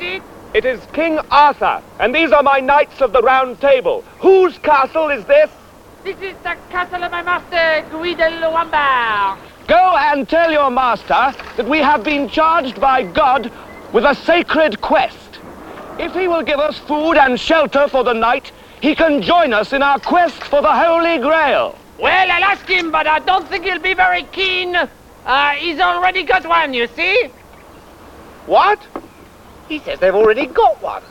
it? It is King Arthur, and these are my knights of the Round Table. Whose castle is this? This is the castle of my master, Guy de Lombard. Go and tell your master that we have been charged by God with a sacred quest. If he will give us food and shelter for the night, he can join us in our quest for the Holy Grail. Well, I'll ask him, but I don't think he'll be very keen. Uh, he's already got one, you see? What? He says they've already got one.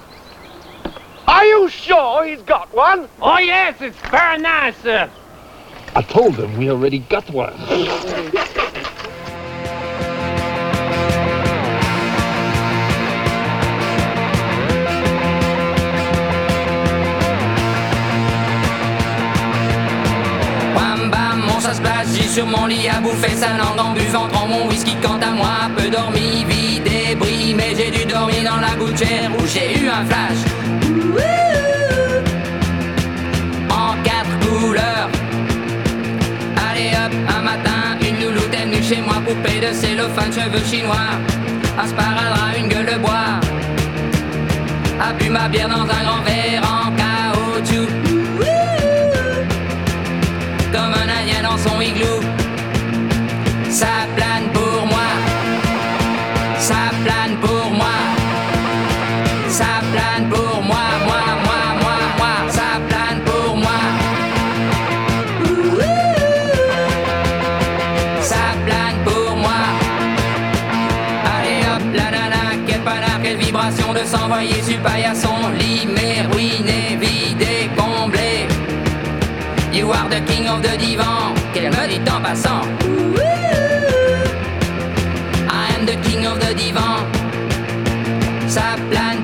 Are you sure he's got one? Oh, yes, it's very nice. Uh, I told them we already got one. Sur mon lit à bouffer sa langue en buvant prends mon whisky quant à moi, peu dormi, vie débris, mais j'ai dû dormir dans la gouttière où j'ai eu un flash. En quatre couleurs. Allez hop, un matin, une louloute est venue chez moi, poupée de cellophane, cheveux chinois, un sparadrap, une gueule de bois. A bu ma bière dans un grand verre en caoutchouc comme un indien dans son igloo. Ça de s'envoyer sur paillasson, mais ruiné, vidé, comblé. You are the king of the divan, qu'elle me dit en passant. I am the king of the divan. Ça plane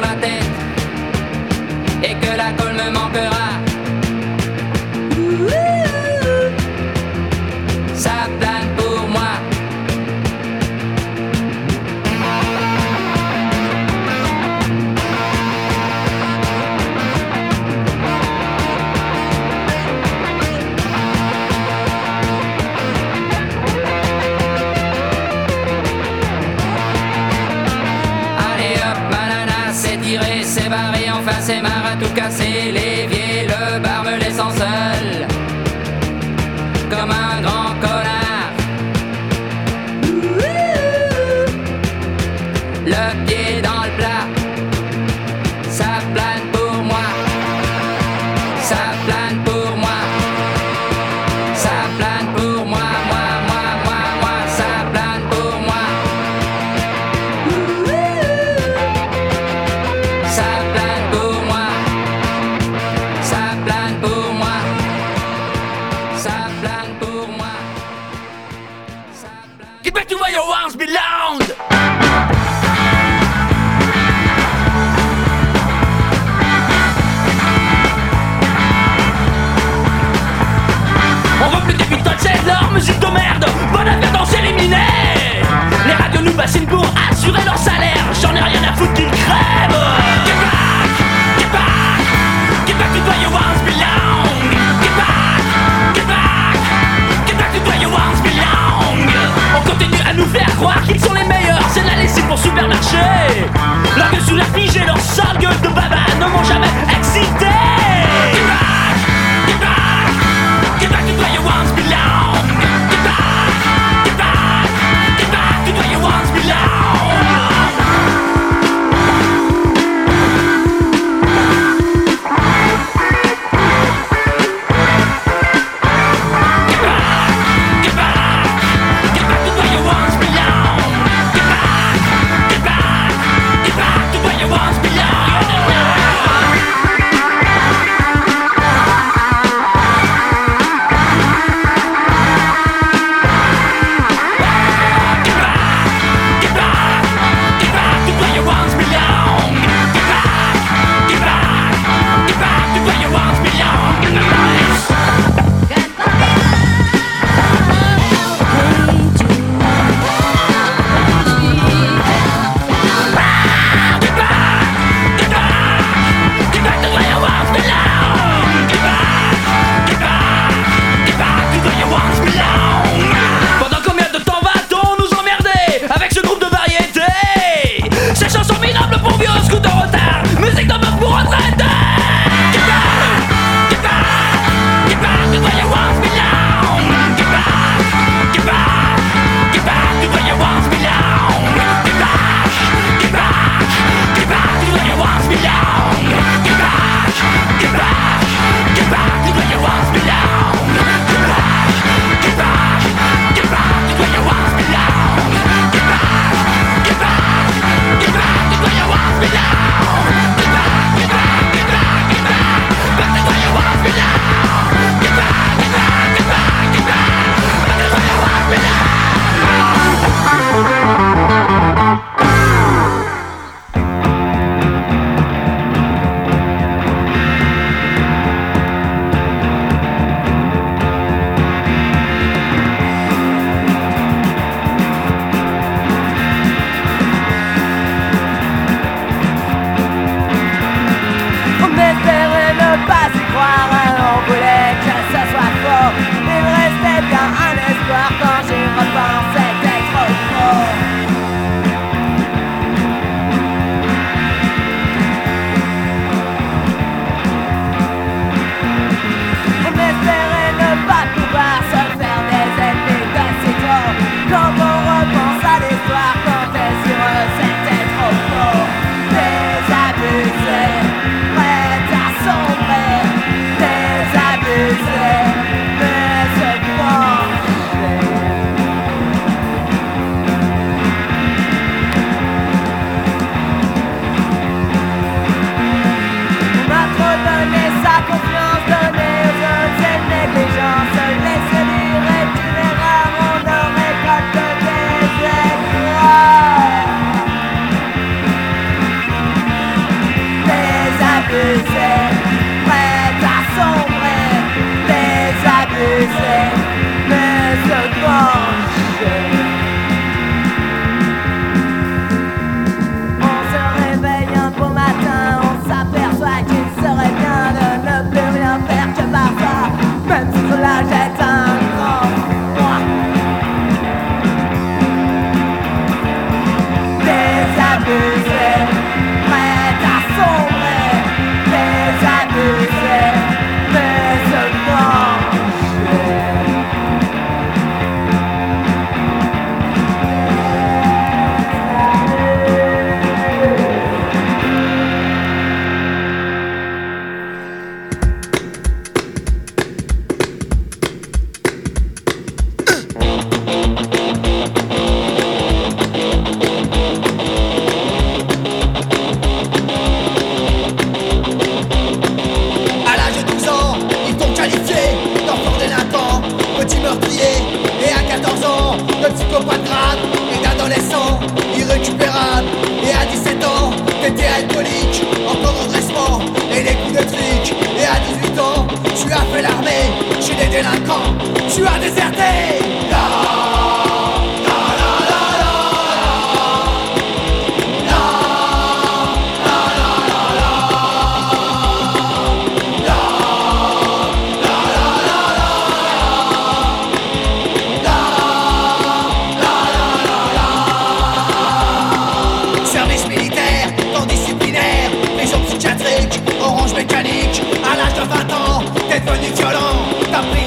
la tête et que la colle me manquera.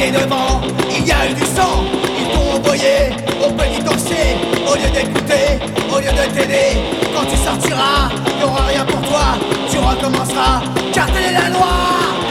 Et 9 ans, il y a eu du sang. Il faut envoyer au pénitencier au lieu d'écouter, au lieu de t'aider. Quand tu sortiras, il n'y aura rien pour toi. Tu recommenceras, car telle est la loi.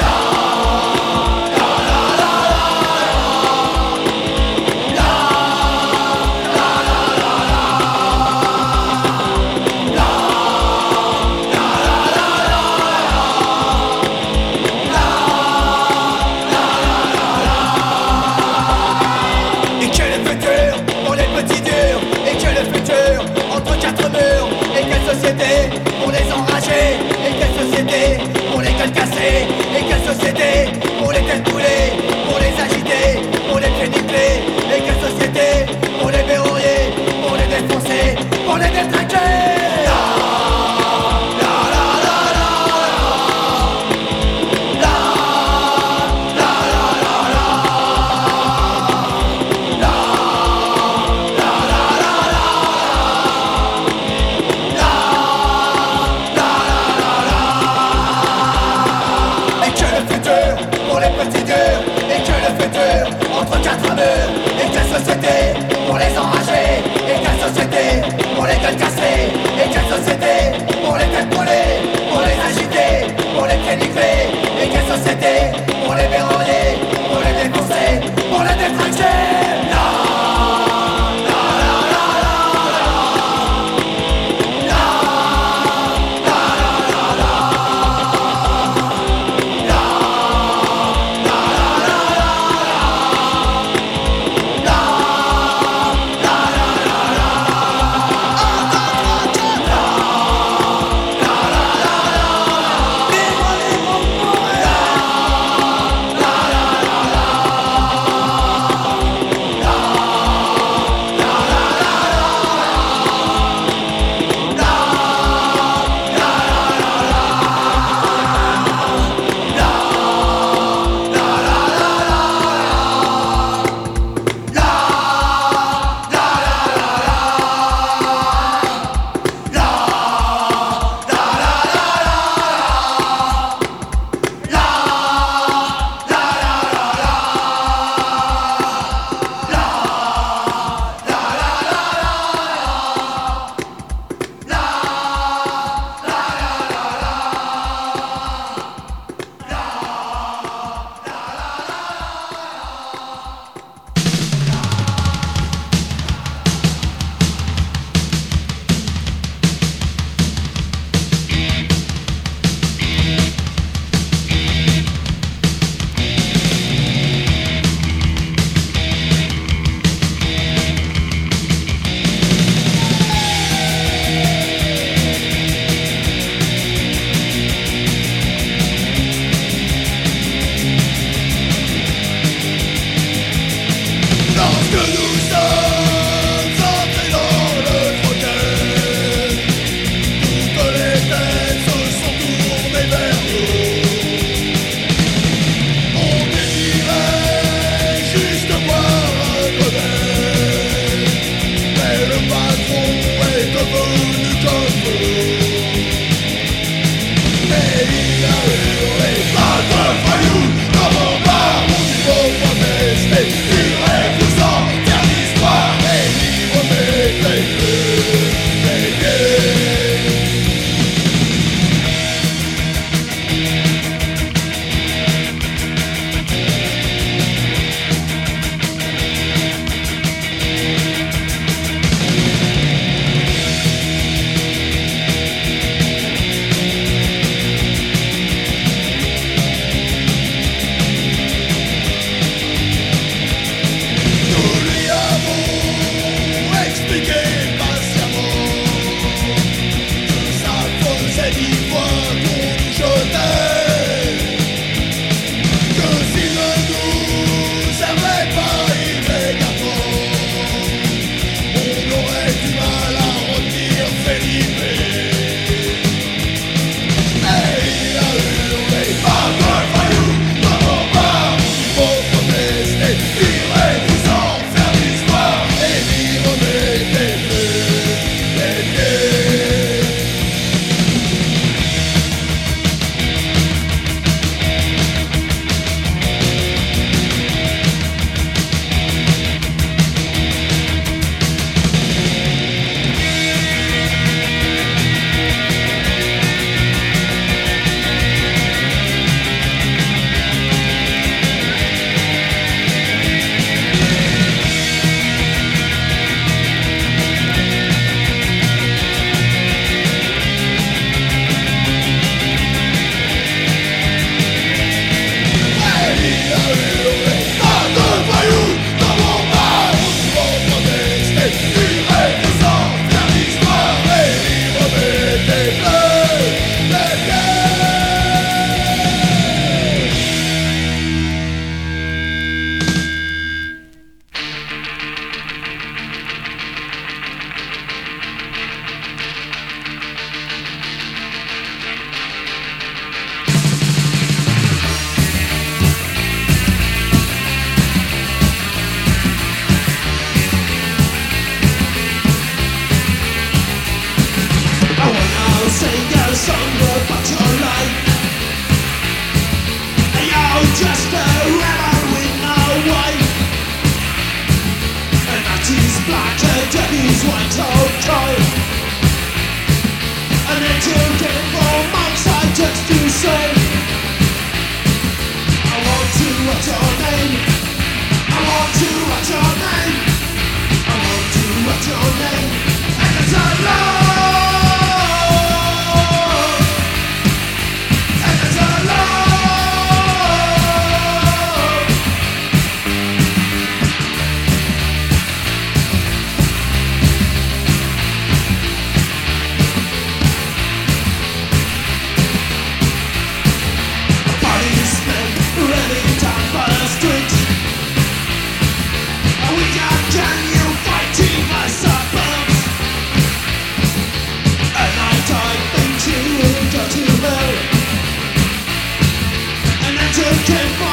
Take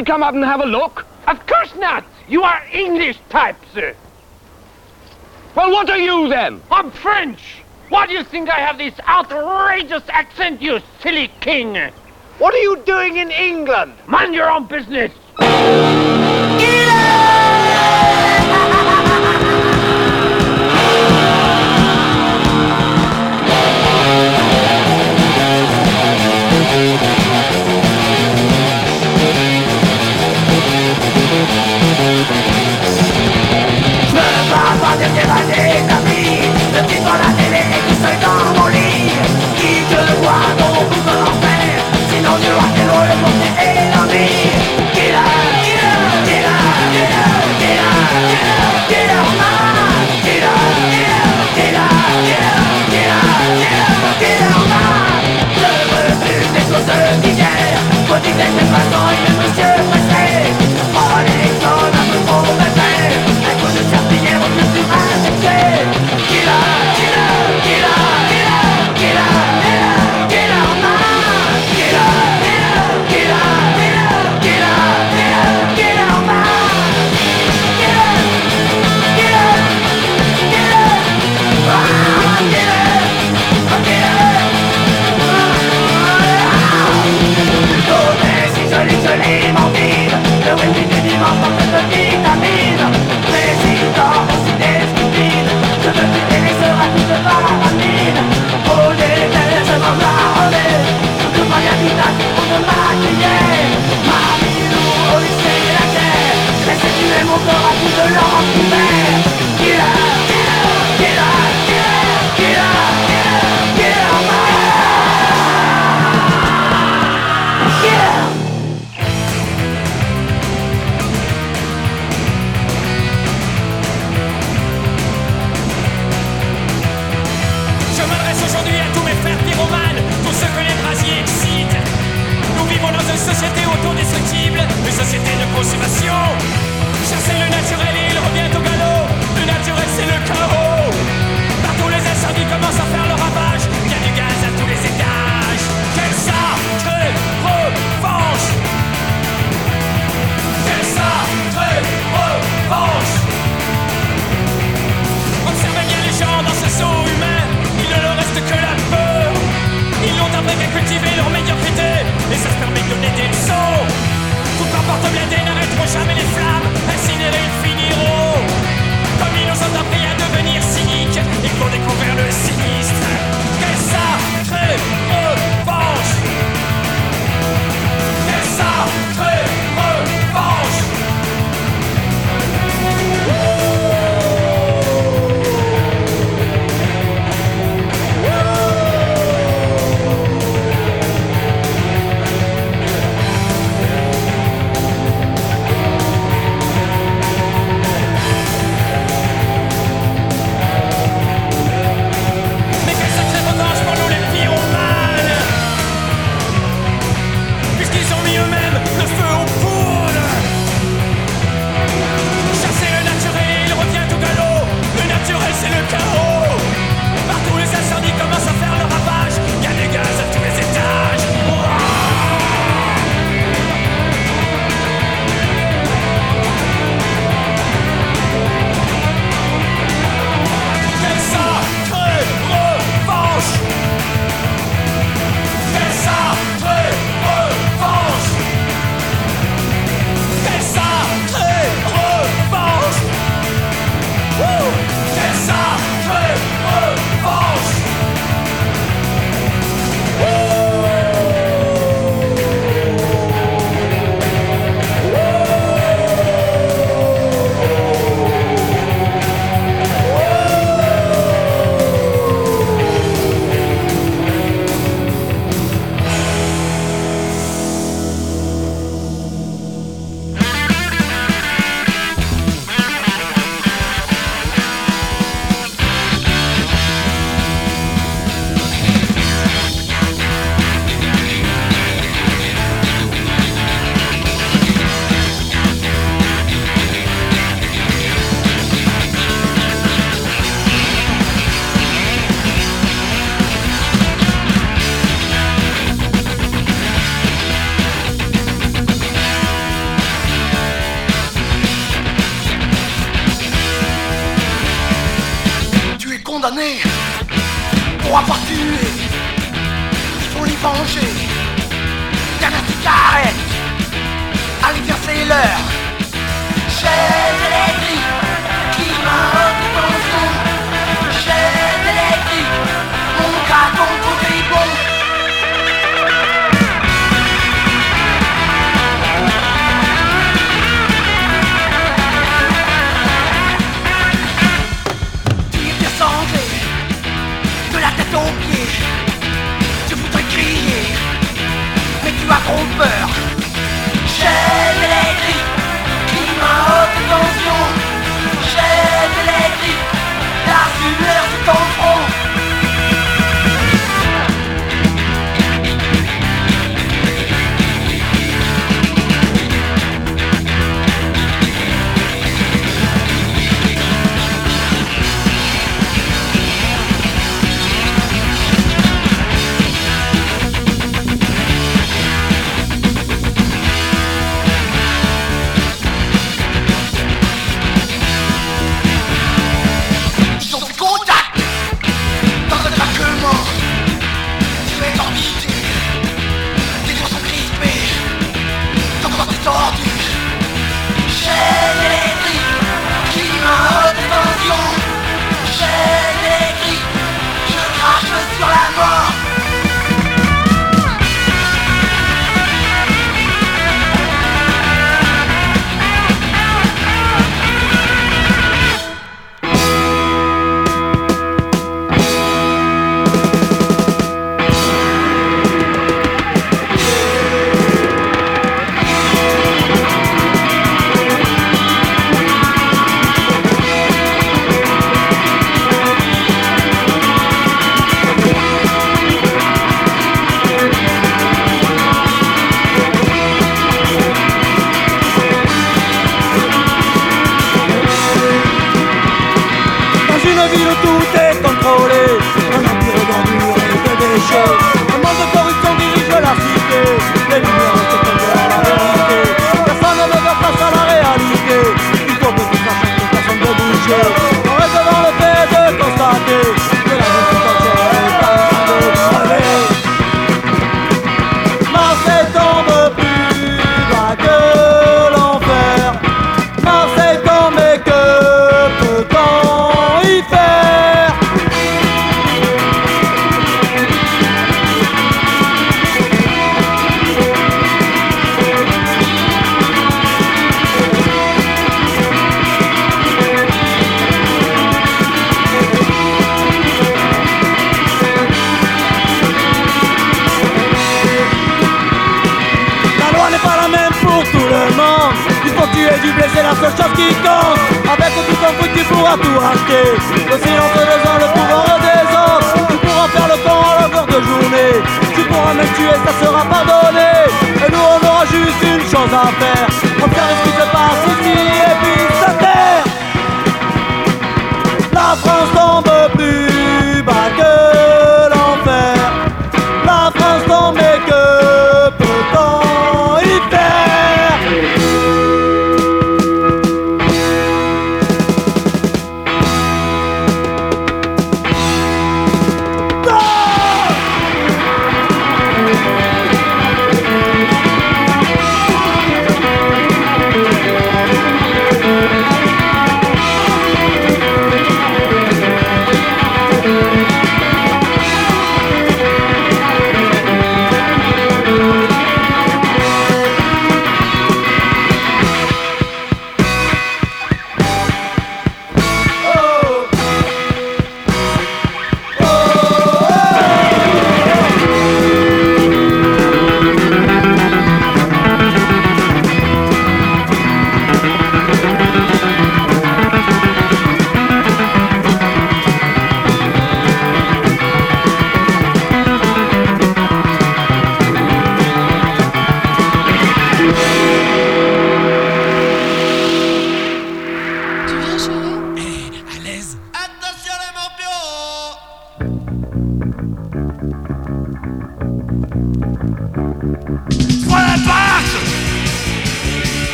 we come up and have a look? Of course not! You are English type, sir. Well, what are you then? I'm French. Why do you think I have this outrageous accent, you silly king? What are you doing in England? Mind your own business.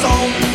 song.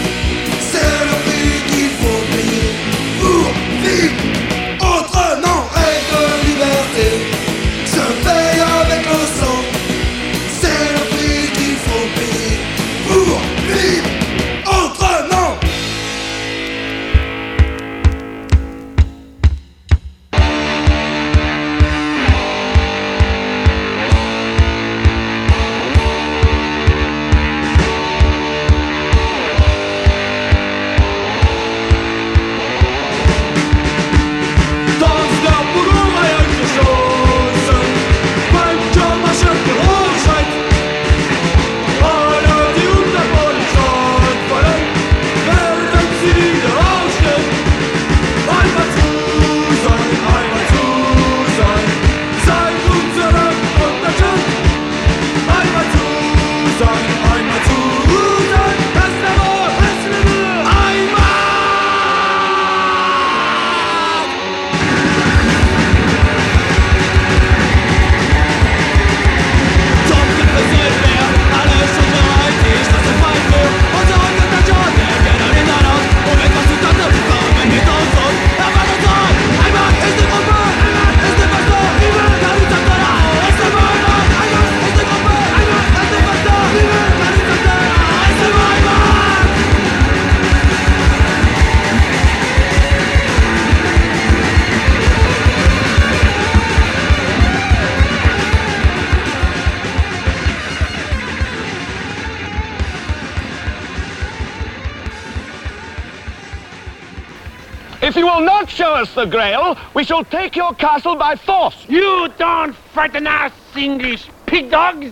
Not show us the Grail, we shall take your castle by force. You don't frighten us, English pig dogs!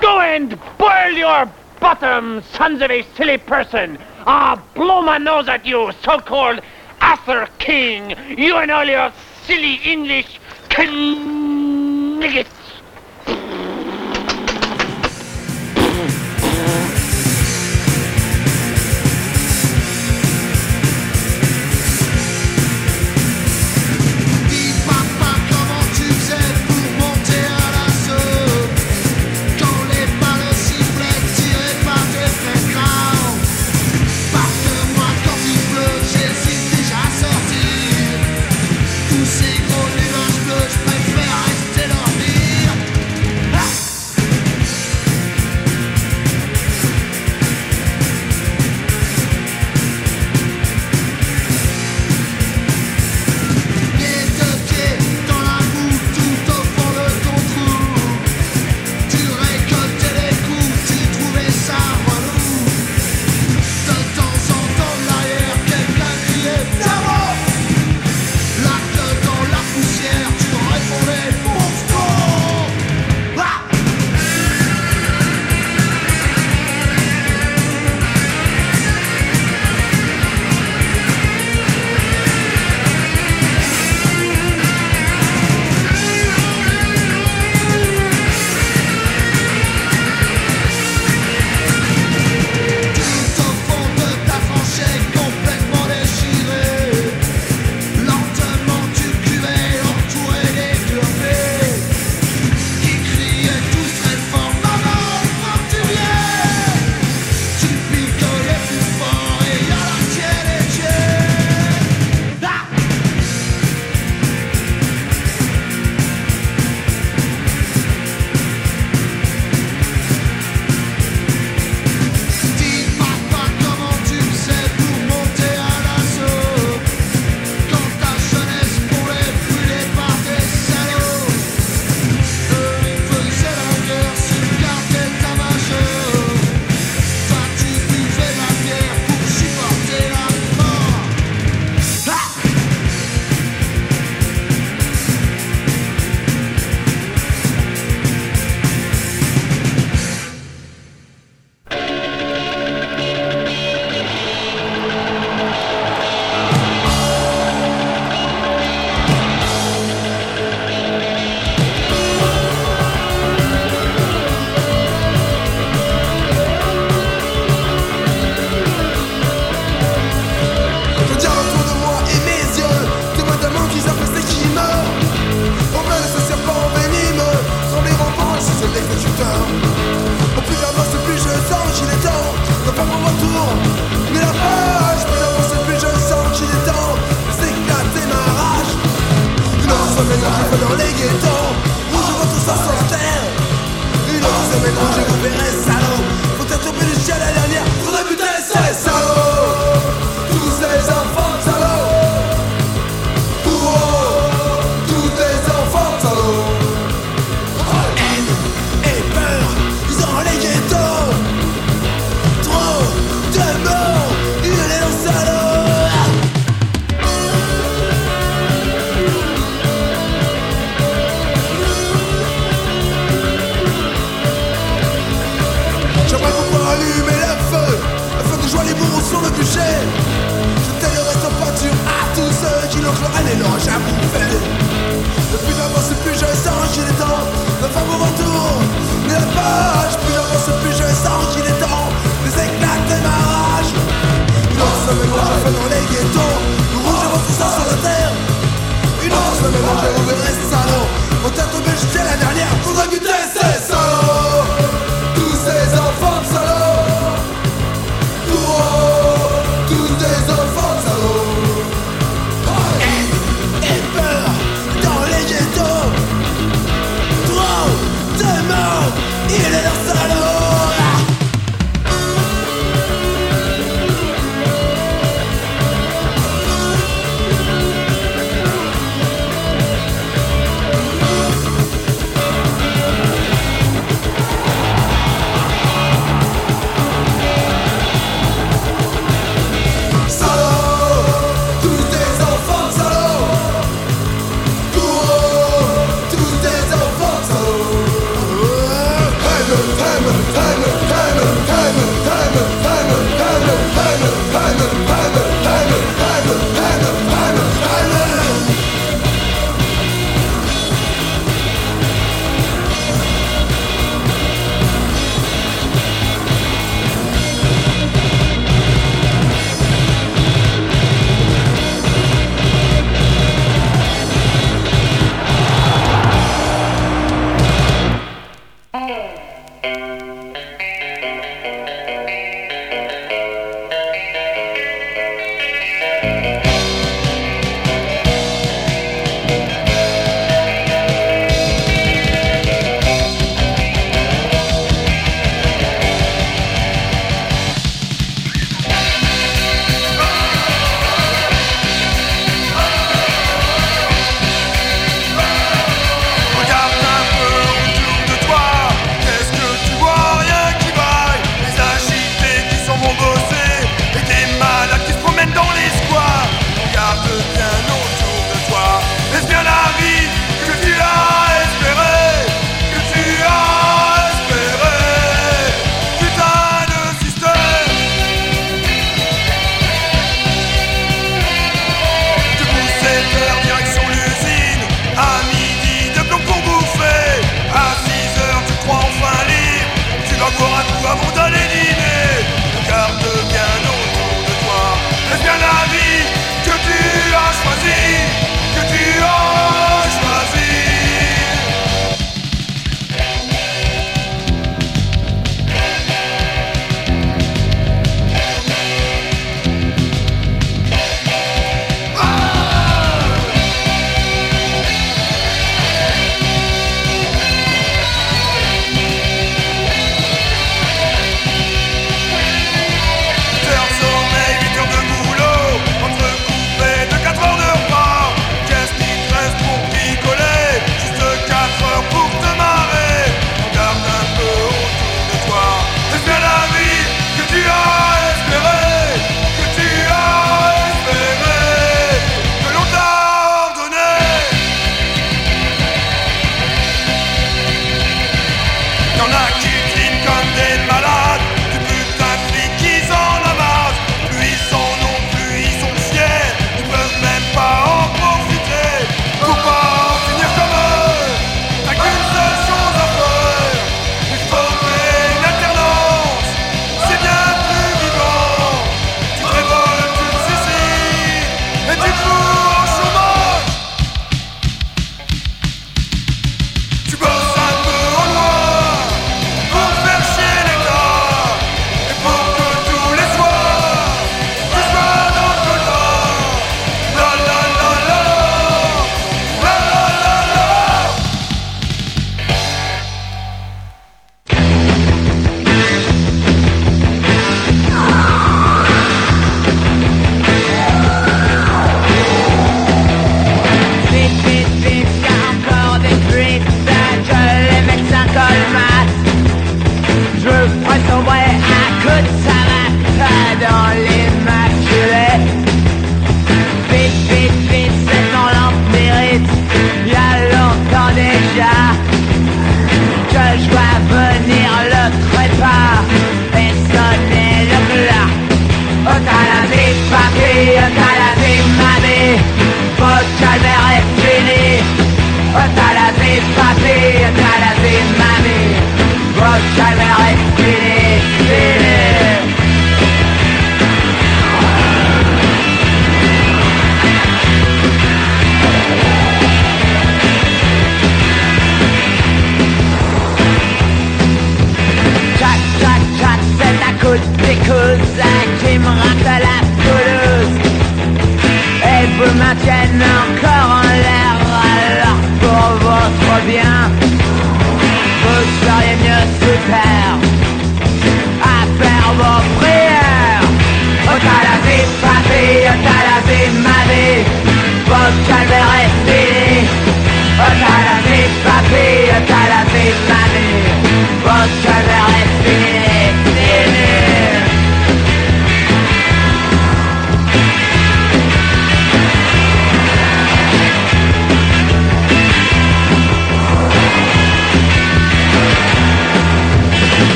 Go and boil your bottom, sons of a silly person! Ah, blow my nose at you, so-called Arthur King! You and all your silly English kniggets!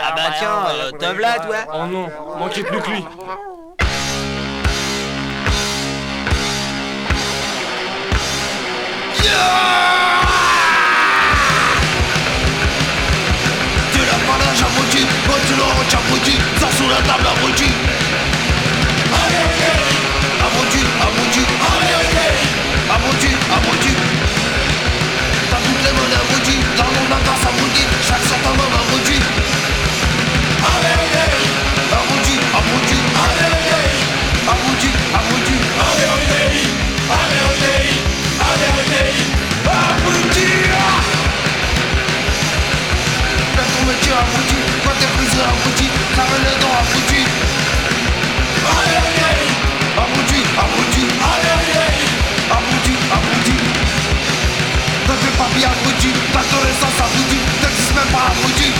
Ah bah tiens, euh, te v'là, toi. Oh non, manquait plus que lui. Tu l'as pas la j'abruti, oh tu l'auras j'abruti, ça sous la table abruti. Papi abudi, pastore sans abudi 你们把我记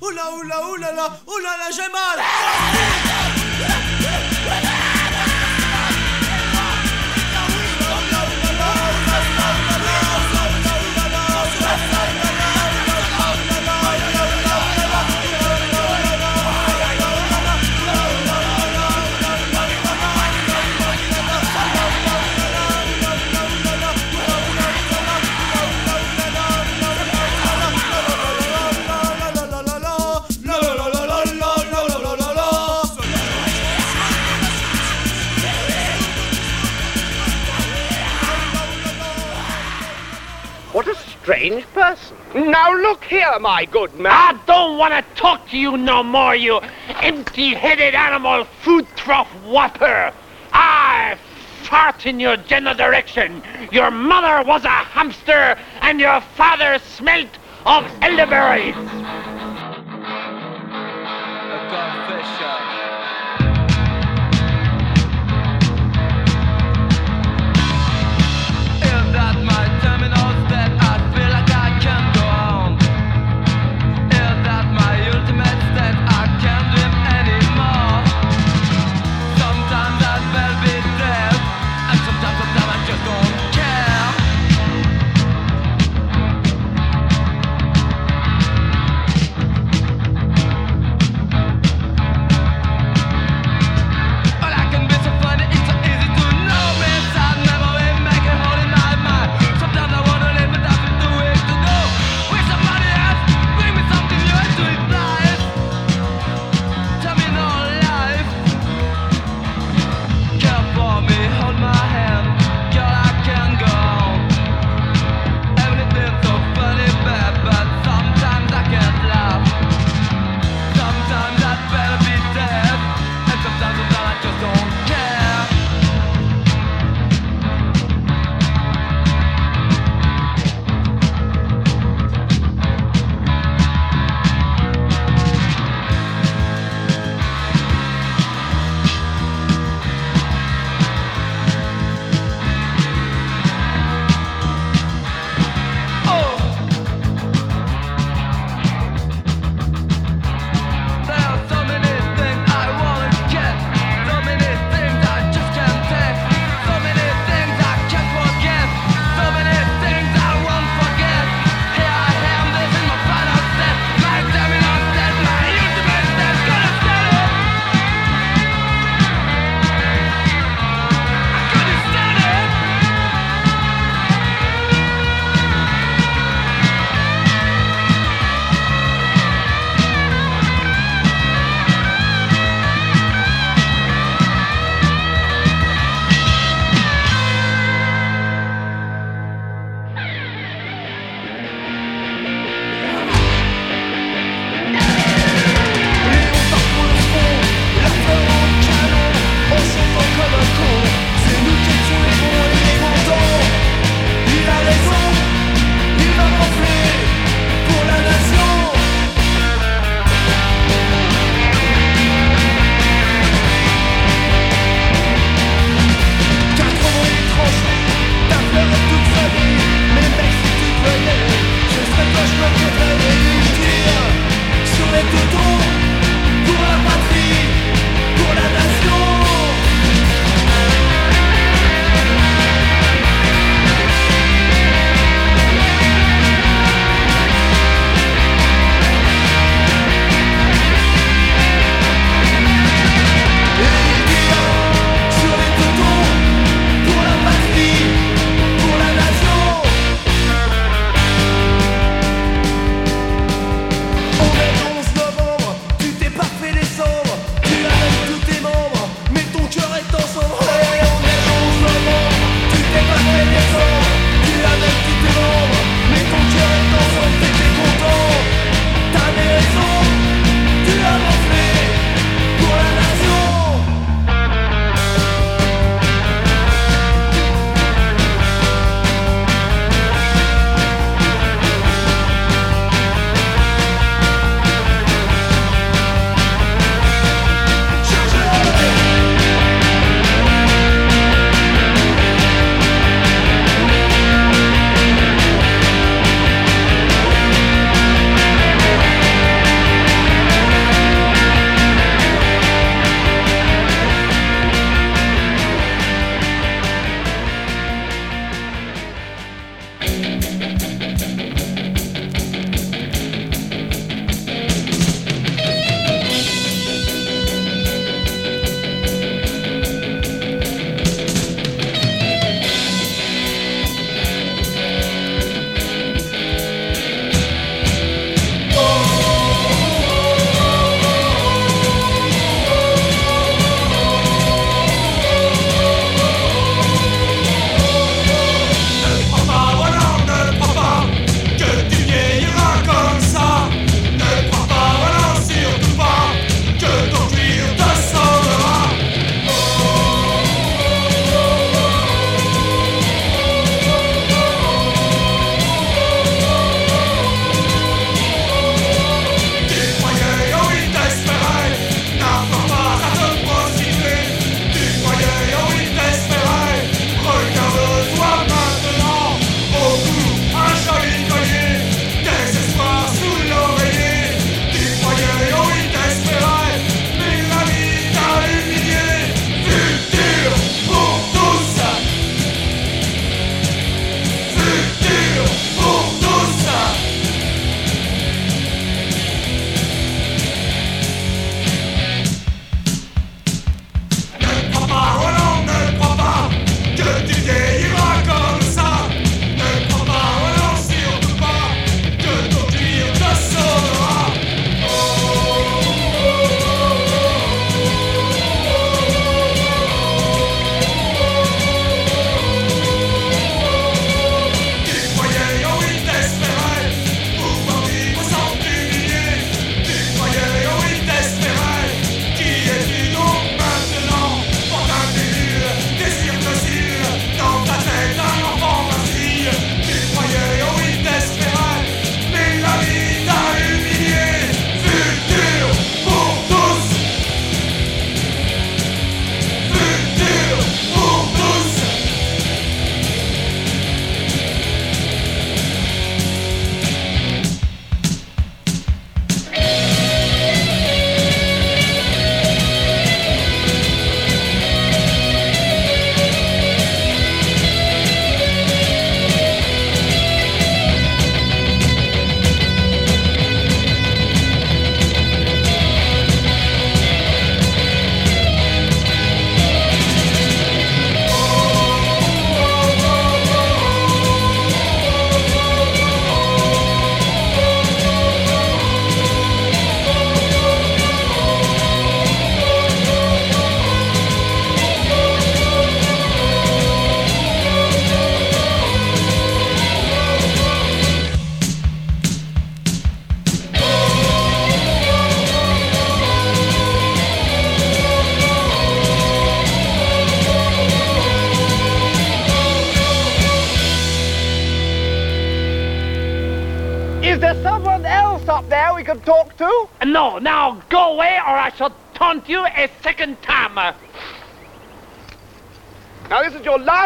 ula, ula, ula, ula, ula, la, strange person. Now look here, my good man. I don't want to talk to you no more, you empty-headed animal food trough whopper. I fart in your general direction. Your mother was a hamster, and your father smelt of elderberries.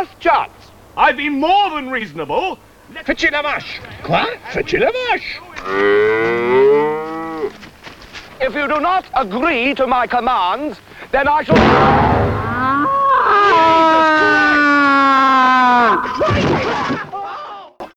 Last chance. I've been more than reasonable. Fetchez la vache Quoi Fetchez la vache If you do not agree to my commands, then I shall...